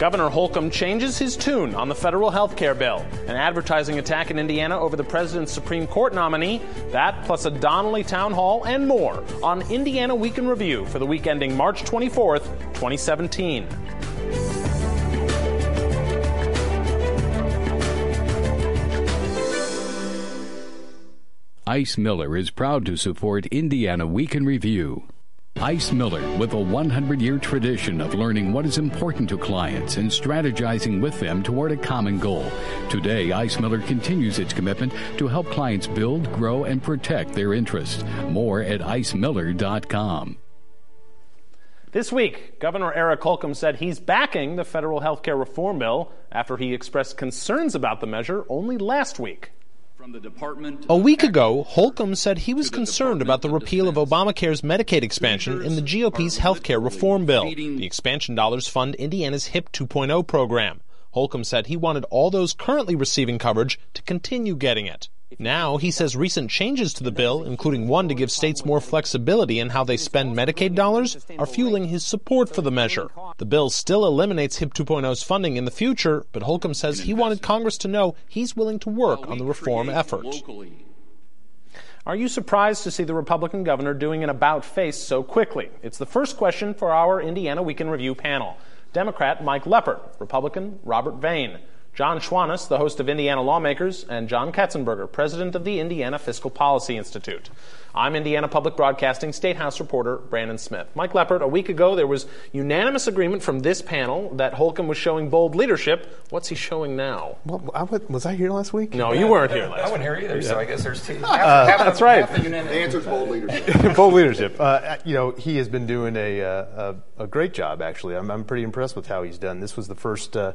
Governor Holcomb changes his tune on the federal health care bill. An advertising attack in Indiana over the president's Supreme Court nominee. That plus a Donnelly town hall and more on Indiana Week in Review for the week ending March 24th, 2017. Ice Miller is proud to support Indiana Week in Review. Ice Miller, with a 100 year tradition of learning what is important to clients and strategizing with them toward a common goal. Today, Ice Miller continues its commitment to help clients build, grow, and protect their interests. More at icemiller.com. This week, Governor Eric Holcomb said he's backing the federal health care reform bill after he expressed concerns about the measure only last week. A week ago, Holcomb said he was concerned about the repeal of Obamacare's Medicaid expansion in the GOP's health care reform bill. The expansion dollars fund Indiana's HIP 2.0 program. Holcomb said he wanted all those currently receiving coverage to continue getting it. Now, he says recent changes to the bill, including one to give states more flexibility in how they spend Medicaid dollars, are fueling his support for the measure. The bill still eliminates HIP 2.0's funding in the future, but Holcomb says he wanted Congress to know he's willing to work on the reform effort. Are you surprised to see the Republican governor doing an about face so quickly? It's the first question for our Indiana Week in Review panel. Democrat Mike Leppert, Republican Robert Vane. John Schwantes, the host of Indiana Lawmakers, and John Ketzenberger, president of the Indiana Fiscal Policy Institute. I'm Indiana Public Broadcasting State House reporter Brandon Smith. Mike Leppert, a week ago there was unanimous agreement from this panel that Holcomb was showing bold leadership. What's he showing now? Well, I was I here last week? No, you weren't here last I wasn't here either, so I guess there's two. Uh, that's right. The answer is bold leadership. bold leadership. Uh, you know, he has been doing a, uh, a, a great job, actually. I'm, I'm pretty impressed with how he's done. This was the first uh,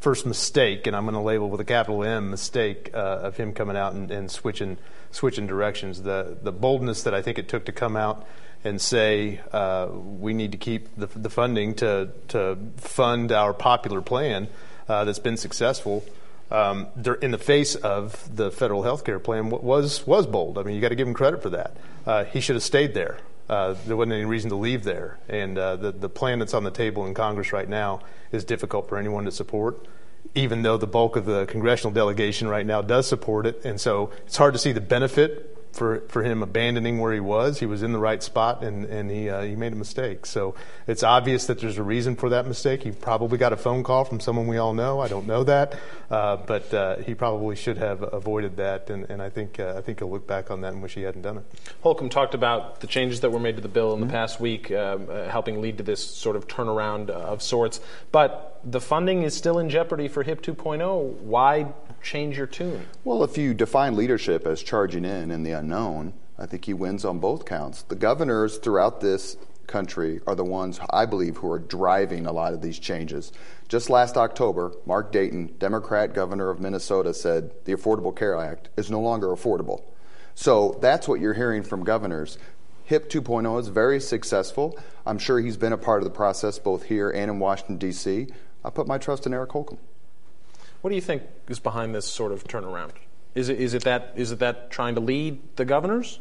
first mistake, and I'm going to label with a capital M mistake uh, of him coming out and, and, switching switching directions. The the boldness that I think it took to come out and say uh, we need to keep the, the, funding to to fund our popular plan uh, that's been successful. Um, in the face of the federal health care plan was was bold. I mean, you got to give him credit for that. Uh, he should have stayed there. Uh, there wasn't any reason to leave there. And uh, the, the plan that's on the table in Congress right now is difficult for anyone to support, even though the bulk of the congressional delegation right now does support it. And so it's hard to see the benefit for for him abandoning where he was. He was in the right spot, and and he uh, he made a mistake. So it's obvious that there's a reason for that mistake. He probably got a phone call from someone we all know. I don't know that, uh, but uh, he probably should have avoided that. And, and I think uh, I think he'll look back on that and wish he hadn't done it. Holcomb talked about the changes that were made to the bill in the mm-hmm. past week, um, uh, helping lead to this sort of turnaround of sorts. But the funding is still in jeopardy for HIP 2.0. Why change your tune? Well, if you define leadership as charging in in the unknown, I think he wins on both counts. The governors throughout this country are the ones I believe who are driving a lot of these changes. Just last October, Mark Dayton, Democrat governor of Minnesota, said the Affordable Care Act is no longer affordable. So that's what you're hearing from governors. HIP 2.0 is very successful. I'm sure he's been a part of the process both here and in Washington, D.C. I put my trust in Eric Holcomb. What do you think is behind this sort of turnaround? Is it, is it, that, is it that trying to lead the governors?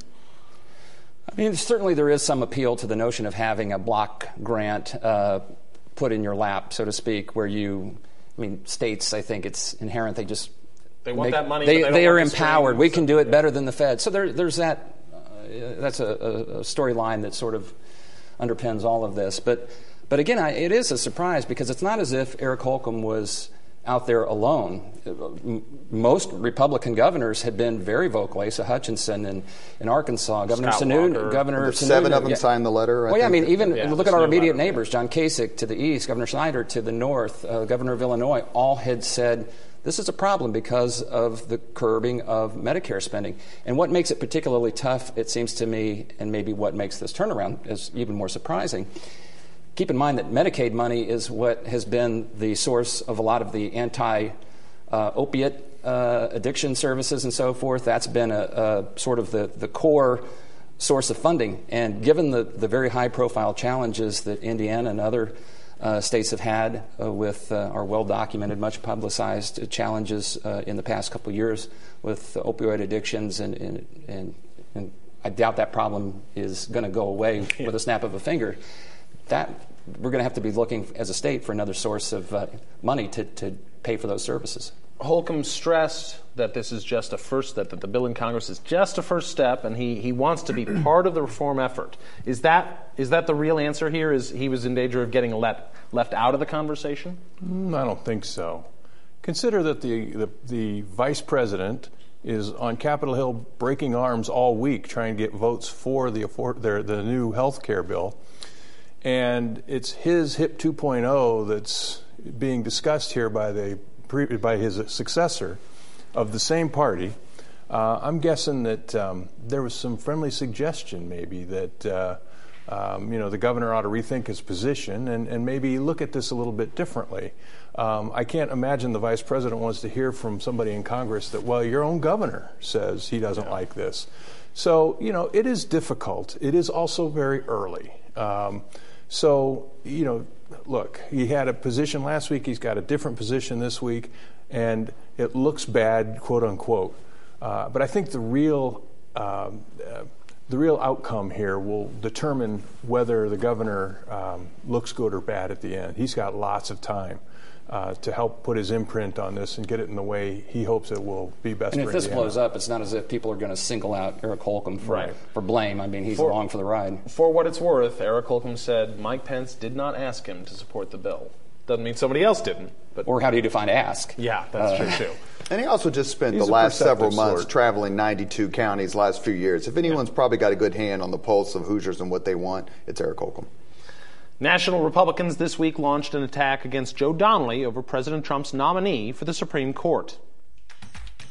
I mean, certainly there is some appeal to the notion of having a block grant uh, put in your lap, so to speak, where you, I mean, states, I think it's inherent, they just. They want make, that money. They, they, they are empowered. We can do it better than the Fed. So there, there's that. Uh, that's a, a, a storyline that sort of underpins all of this. But, but again, I, it is a surprise because it's not as if Eric Holcomb was out there alone. Most Republican governors had been very vocal. Asa Hutchinson in, in Arkansas, Governor Sununu, Governor Sununu, Seven of them yeah. signed the letter. I well, yeah, I mean, even yeah, look at our immediate letter, neighbors: John Kasich to the east, Governor Snyder to the north, uh, Governor of Illinois. All had said this is a problem because of the curbing of Medicare spending. And what makes it particularly tough, it seems to me, and maybe what makes this turnaround is even more surprising Keep in mind that Medicaid money is what has been the source of a lot of the anti uh, opiate uh, addiction services and so forth. That's been a, a, sort of the, the core source of funding. And given the, the very high profile challenges that Indiana and other uh, states have had uh, with uh, our well documented, much publicized challenges uh, in the past couple years with opioid addictions, and, and, and, and, I doubt that problem is going to go away with a snap of a finger that we're going to have to be looking as a state for another source of uh, money to, to pay for those services. Holcomb stressed that this is just a first step, that the bill in Congress is just a first step, and he, he wants to be part of the reform effort. Is that is that the real answer here? Is he was in danger of getting let, left out of the conversation? Mm, I don't think so. Consider that the, the, the vice president is on Capitol Hill breaking arms all week trying to get votes for the, afford, their, the new health care bill. And it's his HIP 2.0 that's being discussed here by the by his successor of the same party. Uh, I'm guessing that um, there was some friendly suggestion, maybe that uh, um, you know the governor ought to rethink his position and, and maybe look at this a little bit differently. Um, I can't imagine the vice president wants to hear from somebody in Congress that, well, your own governor says he doesn't yeah. like this. So you know it is difficult. It is also very early. Um, so you know look, he had a position last week, he's got a different position this week, and it looks bad, quote unquote. Uh, but I think the real um, uh, the real outcome here will determine whether the governor um, looks good or bad at the end. He's got lots of time uh, to help put his imprint on this and get it in the way he hopes it will be best. And if this Indiana. blows up, it's not as if people are going to single out Eric Holcomb for right. for blame. I mean, he's for, along for the ride. For what it's worth, Eric Holcomb said Mike Pence did not ask him to support the bill. Doesn't mean somebody else didn't. But or how do you define ask? Yeah, that's uh, true too. And he also just spent the last several months sort. traveling 92 counties last few years. If anyone's yeah. probably got a good hand on the pulse of Hoosiers and what they want, it's Eric Holcomb. National Republicans this week launched an attack against Joe Donnelly over President Trump's nominee for the Supreme Court.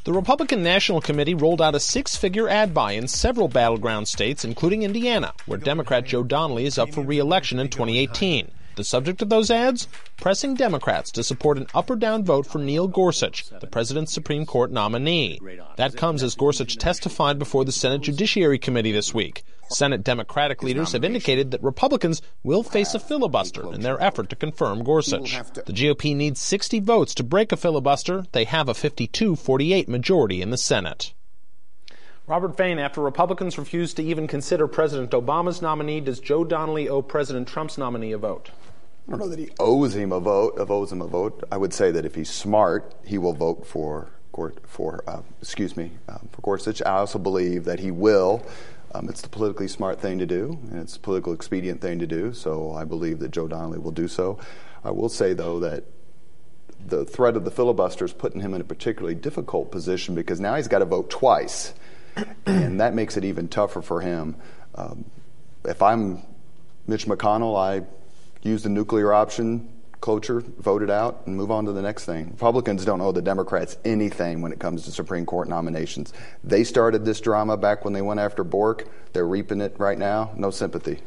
The Republican National Committee rolled out a six figure ad buy in several battleground states, including Indiana, where Democrat Joe Donnelly is up for re election in 2018. The subject of those ads? Pressing Democrats to support an up or down vote for Neil Gorsuch, the president's Supreme Court nominee. That comes as Gorsuch testified before the Senate Judiciary Committee this week. Senate Democratic leaders have indicated that Republicans will face a filibuster in their effort to confirm Gorsuch. The GOP needs 60 votes to break a filibuster. They have a 52 48 majority in the Senate. Robert Vane, after Republicans refused to even consider President Obama's nominee, does Joe Donnelly owe President Trump's nominee a vote? I don't know that he owes him a vote. Owes him a vote. I would say that if he's smart, he will vote for for uh, excuse me um, for Gorsuch. I also believe that he will. Um, it's the politically smart thing to do, and it's the political expedient thing to do. So I believe that Joe Donnelly will do so. I will say though that the threat of the filibuster is putting him in a particularly difficult position because now he's got to vote twice, and that makes it even tougher for him. Um, if I'm Mitch McConnell, I use the nuclear option, cloture, vote it out, and move on to the next thing. Republicans don't owe the Democrats anything when it comes to Supreme Court nominations. They started this drama back when they went after Bork. They're reaping it right now. No sympathy.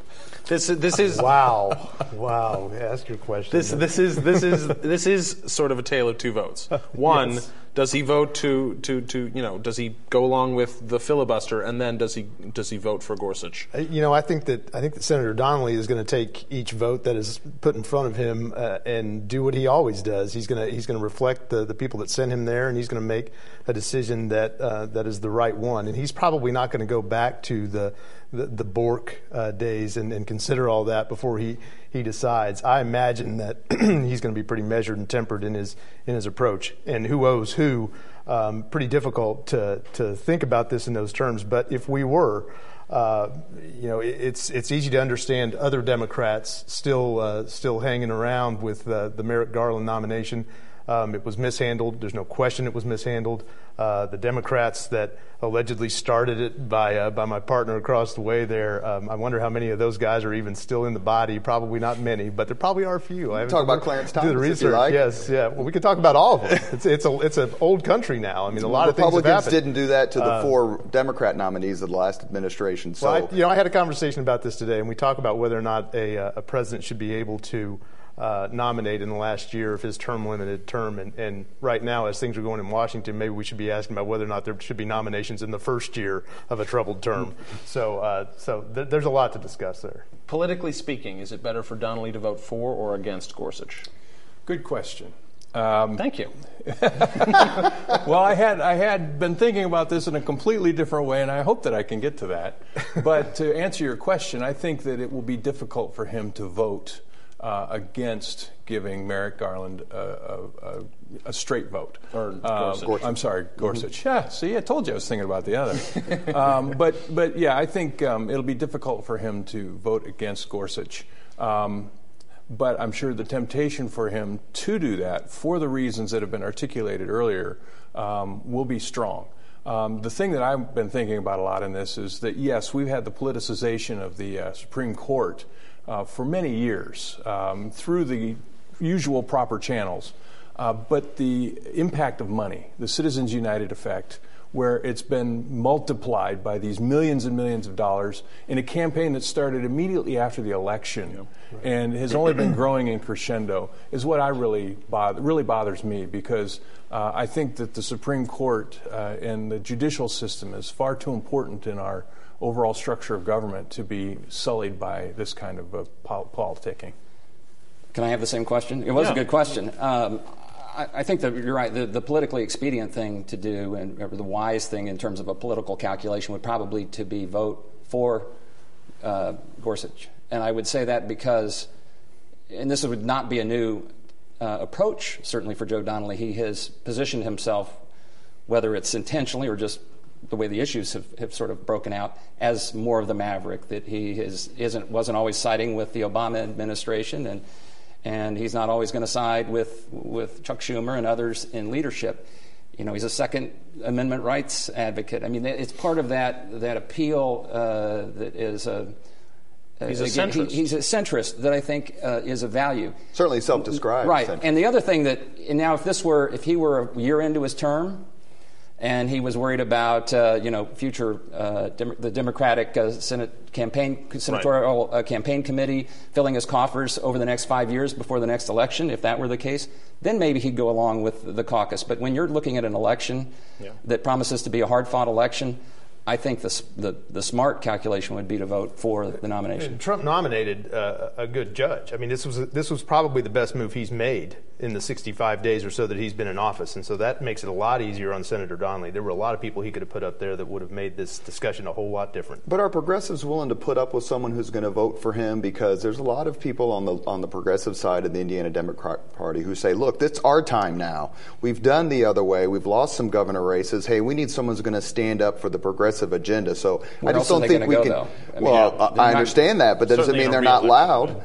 This this is wow, wow. Ask your question. This this is this is this is sort of a tale of two votes. One, yes. Does he vote to to to you know does he go along with the filibuster, and then does he does he vote for Gorsuch? Uh, you know, I think that I think that Senator Donnelly is going to take each vote that is put in front of him uh, and do what he always does. He's going to he's going to reflect the the people that sent him there, and he's going to make a decision that uh, that is the right one. And he's probably not going to go back to the the, the Bork uh, days and, and, consider all that before he, he decides. I imagine that he's going to be pretty measured and tempered in his in his approach. And who owes who? Um, pretty difficult to to think about this in those terms. But if we were, uh, you know, it, it's it's easy to understand other Democrats still uh, still hanging around with uh, the Merrick Garland nomination. Um, it was mishandled. There's no question it was mishandled. Uh, the Democrats that allegedly started it by uh, by my partner across the way there. Um, I wonder how many of those guys are even still in the body. Probably not many, but there probably are a few. I talk about Clarence Thomas. Do the research. Like. Yes, yeah. Well, we could talk about all of them. It's it's a it's an old country now. I mean, a lot of things Republicans didn't do that to the uh, four Democrat nominees of the last administration. So, well, I, you know, I had a conversation about this today, and we talk about whether or not a, uh, a president should be able to uh, nominate in the last year of his term limited term. And, and, right now, as things are going in Washington, maybe we should be asking about whether or not there should be nominations in the first year of a troubled term. so uh, so th- there's a lot to discuss there. Politically speaking, is it better for Donnelly to vote for or against Gorsuch? Good question. Um, Thank you. well, I had I had been thinking about this in a completely different way, and I hope that I can get to that. But to answer your question, I think that it will be difficult for him to vote uh, against giving Merrick Garland a, a, a, straight vote. Or uh, I'm sorry, Gorsuch. Mm-hmm. Yeah, see, I told you I was thinking about the other. um, but but yeah, I think um, it'll be difficult for him to vote against Gorsuch. Um, but I'm sure the temptation for him to do that, for the reasons that have been articulated earlier, um, will be strong. Um, the thing that I've been thinking about a lot in this is that, yes, we've had the politicization of the uh, Supreme Court uh, for many years um, through the usual proper channels. Uh, but the impact of money, the Citizens United effect, where it's been multiplied by these millions and millions of dollars in a campaign that started immediately after the election yep, right. and has only been growing in crescendo is what I really bother, really bothers me because uh, I think that the Supreme Court uh, and the judicial system is far too important in our overall structure of government to be sullied by this kind of uh, politicking. Can I have the same question? It was yeah. a good question. Um, I, think that you're right. The, the, politically expedient thing to do, and the wise thing in terms of a political calculation, would probably to be vote for uh, Gorsuch. And I would say that because, and this would not be a new uh, approach, certainly for Joe Donnelly. He has positioned himself, whether it's intentionally or just the way the issues have, have sort of broken out, as more of the maverick. That he is, isn't wasn't always siding with the Obama administration and and he's not always going to side with, with Chuck Schumer and others in leadership. You know, he's a Second Amendment rights advocate. I mean, it's part of that, that appeal uh, that is a. He's a again, centrist. He, he's a centrist that I think uh, is a value. Certainly self-described. Right. Centrist. And the other thing that now, if this were, if he were a year into his term, and he was worried about uh, you know future uh, dem- the Democratic uh, Senate campaign senatorial right. Uh, campaign committee filling his coffers over the next five years before the next election. If that were the case, then maybe he'd go along with the caucus. But when you're looking at an election yeah. that promises to be a hard fought election, I think the, the, the, smart calculation would be to vote for the nomination. Trump nominated uh, a good judge. I mean, this was this was probably the best move he's made in the 65 days or so that he's been in office, and so that makes it a lot easier on Senator Donnelly. There were a lot of people he could have put up there that would have made this discussion a whole lot different. But are progressives willing to put up with someone who's going to vote for him? Because there's a lot of people on the on the progressive side of the Indiana Democrat Party who say, "Look, it's our time now. We've done the other way. We've lost some governor races. Hey, we need someone who's going to stand up for the progressive agenda." So where I just don't think we go, can. I mean, well, I understand that, but that doesn't mean they're not loud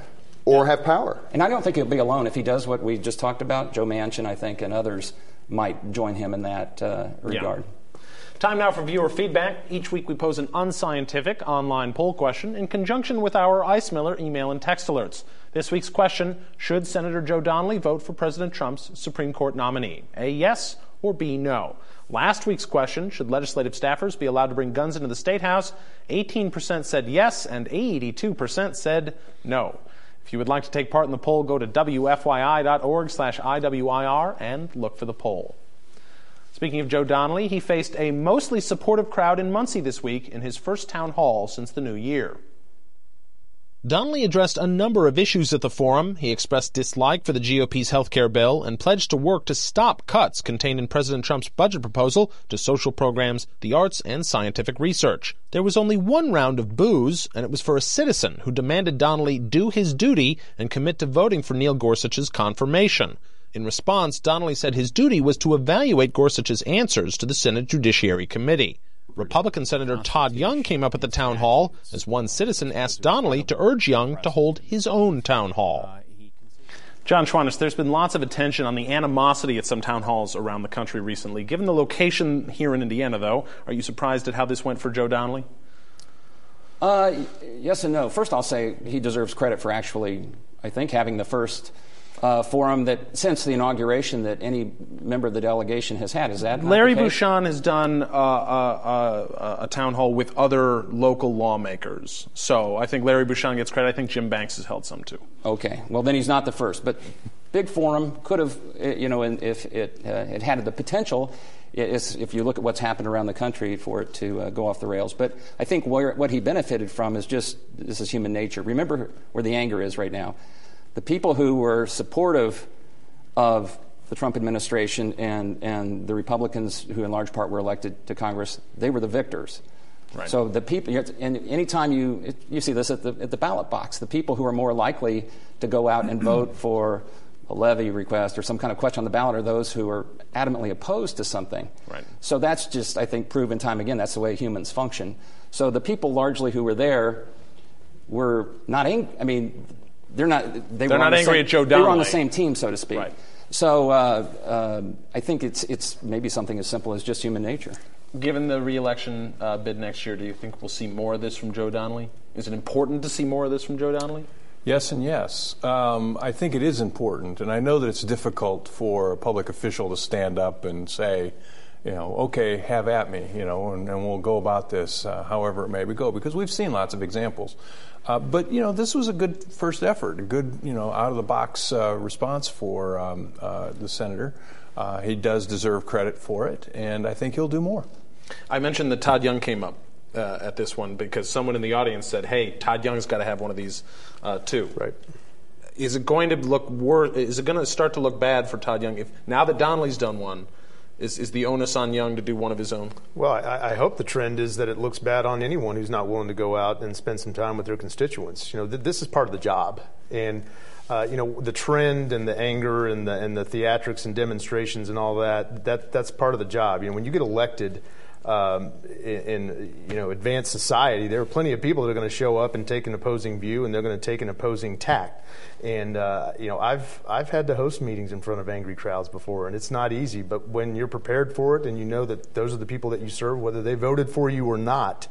or yeah. have power. And I don't think he'll be alone if he does what we just talked about. Joe Manchin, I think, and others might join him in that uh, regard. Yeah. Time now for viewer feedback. Each week we pose an unscientific online poll question in conjunction with our Ice Miller email and text alerts. This week's question Should Senator Joe Donnelly vote for President Trump's Supreme Court nominee? A yes or B no? Last week's question should legislative staffers be allowed to bring guns into the State House? 18% said yes, and 82% said no. If you would like to take part in the poll, go to wfyi.org slash IWIR and look for the poll. Speaking of Joe Donnelly, he faced a mostly supportive crowd in Muncie this week in his first town hall since the new year. Donnelly addressed a number of issues at the forum. He expressed dislike for the GOP's health care bill and pledged to work to stop cuts contained in President Trump's budget proposal to social programs, the arts, and scientific research. There was only one round of boos, and it was for a citizen who demanded Donnelly do his duty and commit to voting for Neil Gorsuch's confirmation. In response, Donnelly said his duty was to evaluate Gorsuch's answers to the Senate Judiciary Committee. Republican Senator Todd Young came up at the town hall as one citizen asked Donnelly to urge Young to hold his own town hall. John Schwantes, there's been lots of attention on the animosity at some town halls around the country recently. Given the location here in Indiana, though, are you surprised at how this went for Joe Donnelly? Uh, yes and no. First, I'll say he deserves credit for actually, I think, having the first uh, forum that since the inauguration that any member of the delegation has had. Is that Larry Bucshon has done uh, uh, uh, a town hall with other local lawmakers. So I think Larry Bucshon gets credit. I think Jim Banks has held some too. Okay, well then he's not the first, but big forum could have, uh, you know, if it uh, it had the potential. if you look at what's happened around the country for it to go off the rails. But I think where, what he benefited from is just this is human nature. Remember where the anger is right now the people who were supportive of the Trump administration and, and the Republicans, who in large part were elected to Congress, they were the victors. Right. So the people, and anytime you you see this at the at the ballot box, the people who are more likely to go out and vote for a levy request or some kind of question on the ballot are those who are adamantly opposed to something. Right. So that's just, I think, proven time again. That's the way humans function. So the people largely who were there were not. I mean, they're not. They are not the angry same, at Joe Donnelly. They were on the same team, so to speak. Right. So uh, uh, I think it's it's maybe something as simple as just human nature. Given the reelection uh, bid next year, do you think we'll see more of this from Joe Donnelly? Is it important to see more of this from Joe Donnelly? Yes and yes. Um, I think it is important, and I know that it's difficult for a public official to stand up and say, you know, okay, have at me, you know, and, and we'll go about this uh, however it may go, because we've seen lots of examples. Uh, but you know, this was a good first effort, a good you know out of the box uh, response for um, uh, the senator. Uh, he does deserve credit for it, and I think he'll do more. I mentioned that Todd Young came up uh, at this one because someone in the audience said, "Hey, Todd Young's got to have one of these uh, too." Right. Is it going to look worse? Is it going to start to look bad for Todd Young if now that Donnelly's done one? Is, is the onus on Young to do one of his own? Well, I, I, hope the trend is that it looks bad on anyone who's not willing to go out and spend some time with their constituents. You know, th- this is part of the job, and uh, you know the trend and the anger and the and the theatrics and demonstrations and all that. That that's part of the job. You know, when you get elected um, in, in, you know advanced society, there are plenty of people that are going to show up and take an opposing view, and they're going to take an opposing tact. And uh, you know, I've I've had to host meetings in front of angry crowds before, and it's not easy. But when you're prepared for it, and you know that those are the people that you serve, whether they voted for you or not,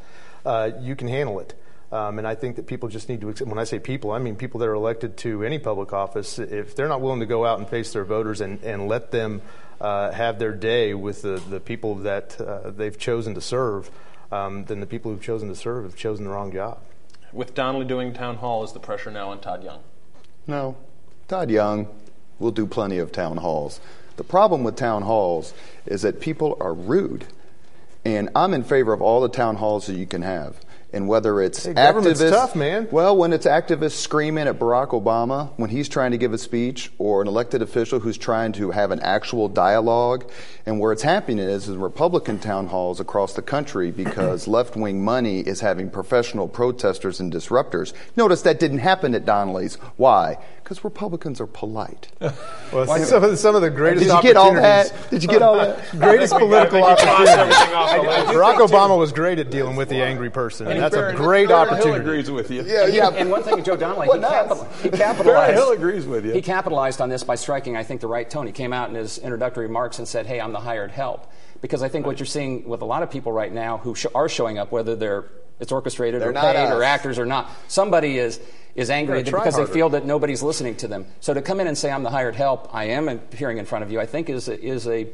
uh, you can handle it. Um, and I think that people just need to, when I say people, I mean people that are elected to any public office, if they're not willing to go out and face their voters and, and let them uh, have their day with the, the people that uh, they've chosen to serve, um, then the people who've chosen to serve have chosen the wrong job. With Donnelly doing town hall, is the pressure now on Todd Young? No. Todd Young will do plenty of town halls. The problem with town halls is that people are rude. And I'm in favor of all the town halls that you can have and whether it's hey, activists, tough, man. Well, when it's activists screaming at Barack Obama when he's trying to give a speech, or an elected official who's trying to have an actual dialogue, and where it's happening is in Republican town halls across the country because left-wing money is having professional protesters and disruptors. Notice that didn't happen at Donnelly's. Why? Because Republicans are polite. well, see, some, of the, some of the greatest. Did you get all that? Did you get all that? greatest political opportunities. Barack Obama was great at dealing with the angry person. And that's a great opportunity. Hill agrees with you. Yeah, yeah. And one thing, Joe Donnelly, he, capital, he capitalized. Hill agrees with you. He capitalized on this by striking, I think, the right tone. He came out in his introductory remarks and said, "Hey, I'm the hired help," because I think right. what you're seeing with a lot of people right now who sh- are showing up, whether they're it's orchestrated they're or paid us. or actors or not, somebody is is angry because they feel that nobody's listening to them. So to come in and say, "I'm the hired help," I am appearing in front of you. I think is a, is a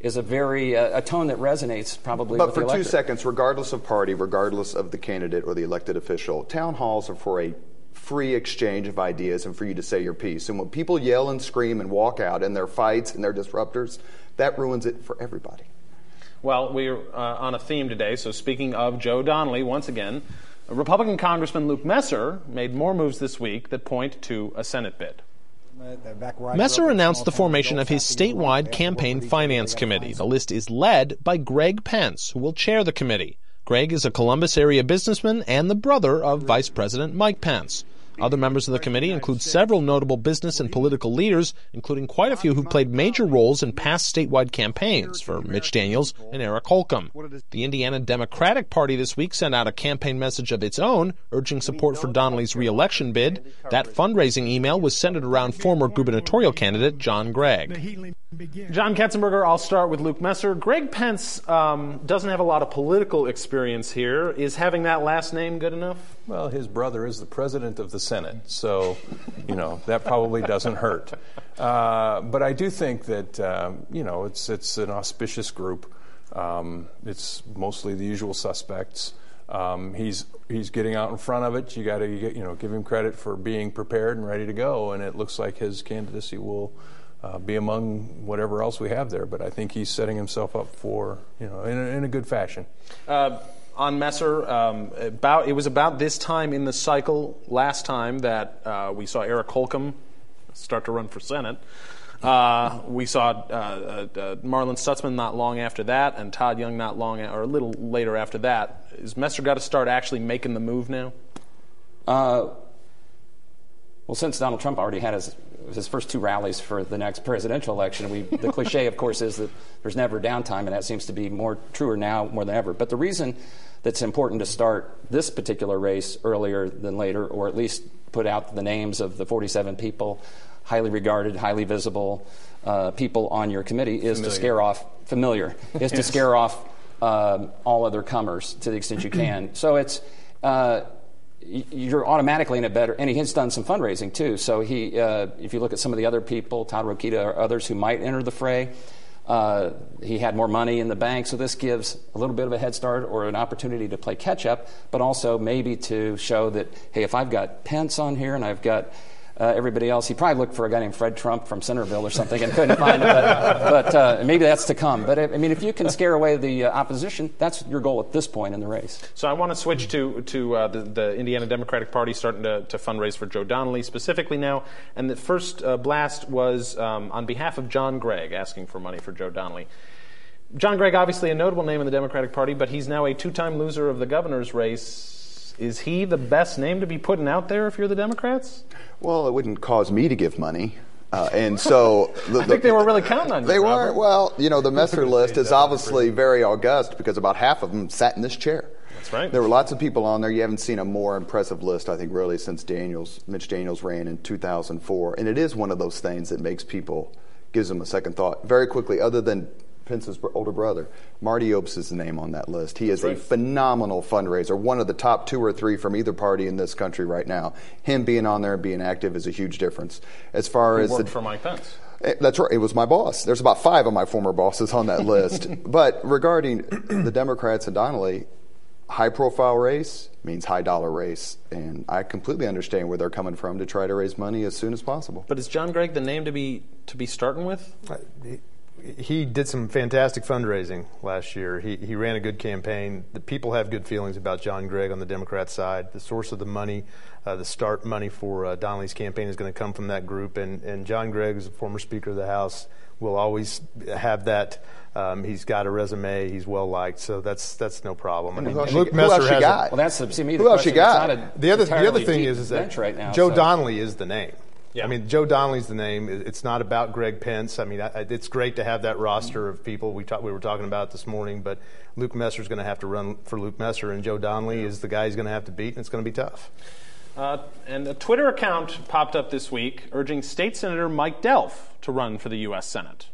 is a very uh, a tone that resonates probably. But for two seconds, regardless of party, regardless of the candidate or the elected official, town halls are for a free exchange of ideas and for you to say your piece. And when people yell and scream and walk out and their fights and their disruptors, that ruins it for everybody. Well, we're uh, on a theme today. So speaking of Joe Donnelly, once again, Republican Congressman Luke Messer made more moves this week that point to a Senate bid. Messer announced the formation of his statewide campaign finance committee. The list is led by Greg Pence, who will chair the committee. Greg is a Columbus area businessman and the brother of Vice President Mike Pence. Other members of the committee include several notable business and political leaders, including quite a few who played major roles in past statewide campaigns for Mitch Daniels and Eric Holcomb. The Indiana Democratic Party this week sent out a campaign message of its own, urging support for Donnelly's reelection bid. That fundraising email was centered around former gubernatorial candidate John Gregg. John Ketzenberger, I'll start with Luke Messer. Greg Pence um, doesn't have a lot of political experience here. Is having that last name good enough? Well, his brother is the president of the Senate, so, you know, that probably doesn't hurt. Uh, but I do think that, um, you know, it's, it's an auspicious group. Um, it's mostly the usual suspects. Um, he's he's getting out in front of it. You got to you know give him credit for being prepared and ready to go. And it looks like his candidacy will uh, be among whatever else we have there. But I think he's setting himself up for you know in a, in a good fashion. Uh, on Messer, um, about it was about this time in the cycle last time that uh, we saw Eric Holcomb start to run for Senate. Uh, we saw uh, uh, uh, Marlin Stutzman not long after that, and Todd Young not long, or a little later after that. Is Messer got to start actually making the move now? Well, since Donald Trump already had his his first two rallies for the next presidential election, we, the cliche, of course, is that there's never downtime, and that seems to be more truer now more than ever. But the reason that's important to start this particular race earlier than later, or at least put out the names of the 47 people, highly regarded, highly visible uh, people on your committee, is familiar. to scare off familiar, is yes. to scare off um, all other comers to the extent you can. so it's uh, you're automatically in a better, and he has done some fundraising too. So he, uh, if you look at some of the other people, Todd Rokita or others who might enter the fray, uh, he had more money in the bank. So this gives a little bit of a head start or an opportunity to play catch up, but also maybe to show that, hey, if I've got Pence on here and I've got uh, everybody else. He probably looked for a guy named Fred Trump from Centerville or something and couldn't find him. But, but uh, maybe that's to come. But I mean, if you can scare away the uh, opposition, that's your goal at this point in the race. So I want to switch to to uh, the, the, Indiana Democratic Party starting to, to, fundraise for Joe Donnelly specifically now. And the first uh, blast was um, on behalf of John Gregg asking for money for Joe Donnelly. John Gregg, obviously a notable name in the Democratic Party, but he's now a two-time loser of the governor's race is he the best name to be putting out there if you're the Democrats? Well, it wouldn't cause me to give money. Uh, and so the, I think they were really counting on you. They were. Well, you know, the Messer list is obviously very august because about half of them sat in this chair. That's right. There were lots of people on there. You haven't seen a more impressive list, I think, really, since Daniels, Mitch Daniels ran in 2004. And it is one of those things that makes people, gives them a second thought. Very quickly, other than Pence's older brother. Marty Obst is the name on that list. He is right. a phenomenal fundraiser, one of the top two or three from either party in this country right now. Him being on there and being active is a huge difference. As far he as worked the, for Mike Pence. Eh, that's right. It was my boss. There's about five of my former bosses on that list. but regarding the Democrats and Donnelly, high profile race means high dollar race. And I completely understand where they're coming from to try to raise money as soon as possible. But is John Gregg the name to be to be starting with? Uh, he did some fantastic fundraising last year. He, he ran a good campaign. The people have good feelings about John Gregg on the Democrat side. The source of the money, uh, the start money for uh, Donnelly's campaign is going to come from that group. And, and John Gregg, as a former Speaker of the House, will always have that. Um, he's got a resume. He's well liked, so that's that's no problem. I mean, Luke she, Messer has got? A, well, that's to me. The who else you got? The other the other thing is, is that right now, Joe so. Donnelly is the name. Yeah. I mean, Joe Donnelly's the name. It's not about Greg Pence. I mean, it's great to have that roster of people we talk, we were talking about this morning, but Luke Messer's going to have to run for Luke Messer, and Joe Donnelly yeah. is the guy he's going to have to beat, and it's going to be tough. Uh, and a Twitter account popped up this week urging State Senator Mike Delph to run for the U.S. Senate.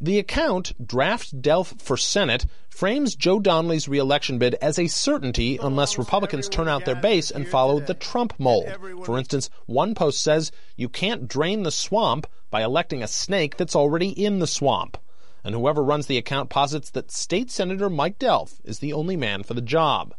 The account, Draft Delph for Senate, frames Joe Donnelly's reelection bid as a certainty unless Republicans turn out their base and follow the Trump mold. For instance, one post says you can't drain the swamp by electing a snake that's already in the swamp. And whoever runs the account posits that State Senator Mike Delph is the only man for the job.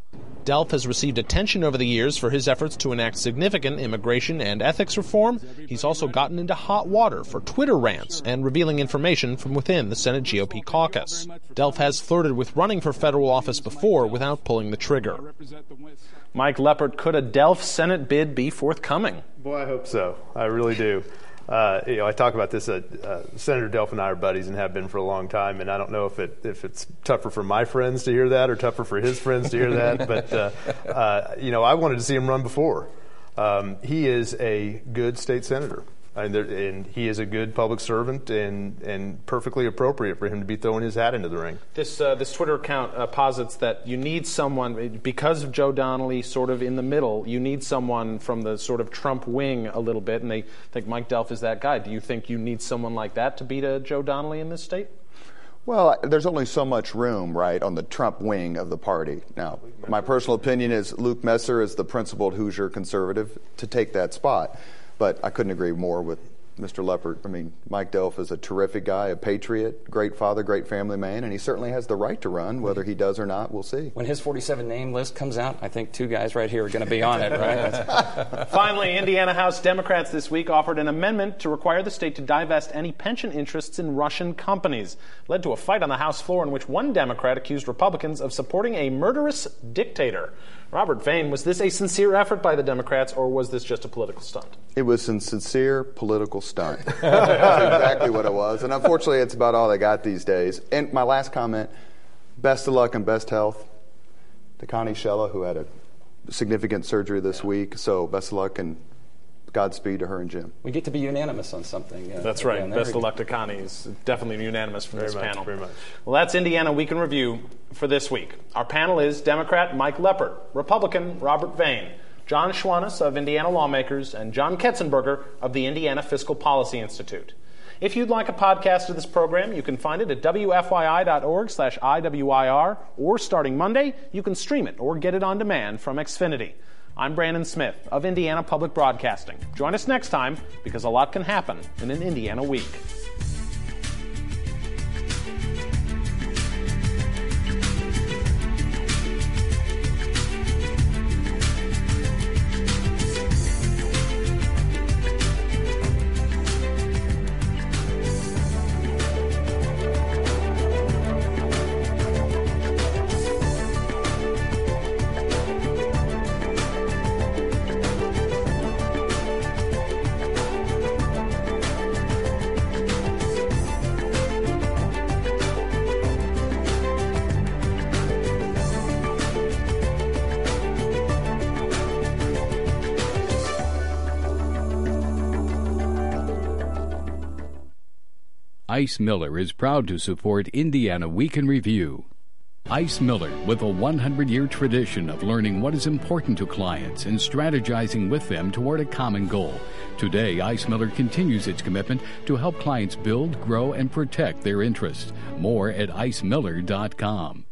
Delph has received attention over the years for his efforts to enact significant immigration and ethics reform. He's also gotten into hot water for Twitter rants and revealing information from within the Senate GOP caucus. Delph has flirted with running for federal office before without pulling the trigger. Mike Leppert, could a Delph Senate bid be forthcoming? Boy, I hope so. I really do. Uh, you know, I talk about this. Uh, uh, Senator Delph and I are buddies and have been for a long time, and I don't know if it if it's tougher for my friends to hear that or tougher for his friends to hear that. But uh, uh, you know, I wanted to see him run before. Um, he is a good state senator. And, there, and, he is a good public servant and, and perfectly appropriate for him to be throwing his hat into the ring. This, uh, this Twitter account uh, posits that you need someone, because of Joe Donnelly sort of in the middle, you need someone from the sort of Trump wing a little bit, and they think Mike Delph is that guy. Do you think you need someone like that to beat a Joe Donnelly in this state? Well, there's only so much room, right, on the Trump wing of the party. Now, my personal opinion is Luke Messer is the principled Hoosier conservative to take that spot. But I couldn't agree more with Mr. Leppert. I mean, Mike Delph is a terrific guy, a patriot, great father, great family man, and he certainly has the right to run. Whether he does or not, we'll see. When his 47 name list comes out, I think two guys right here are going to be on it, right? Finally, Indiana House Democrats this week offered an amendment to require the state to divest any pension interests in Russian companies. Led to a fight on the House floor in which one Democrat accused Republicans of supporting a murderous dictator. Robert Vane, was this a sincere effort by the Democrats or was this just a political stunt? It was a sincere political stunt. That's exactly what it was. And unfortunately, it's about all they got these days. And my last comment best of luck and best health to Connie Shella, who had a significant surgery this yeah. week. So best of luck and Godspeed to her and Jim. We get to be unanimous on something. Uh, that's right. Best of luck to Connie. Is definitely unanimous from very this much, panel. Very much. Well, that's Indiana Week in Review for this week. Our panel is Democrat Mike Leppert, Republican Robert Vane, John Schwantes of Indiana Lawmakers, and John Ketzenberger of the Indiana Fiscal Policy Institute. If you'd like a podcast of this program, you can find it at wfyi.org slash IWIR, or starting Monday, you can stream it or get it on demand from Xfinity. I'm Brandon Smith of Indiana Public Broadcasting. Join us next time because a lot can happen in an Indiana week. Ice Miller is proud to support Indiana Week in Review. Ice Miller, with a 100 year tradition of learning what is important to clients and strategizing with them toward a common goal. Today, Ice Miller continues its commitment to help clients build, grow, and protect their interests. More at icemiller.com.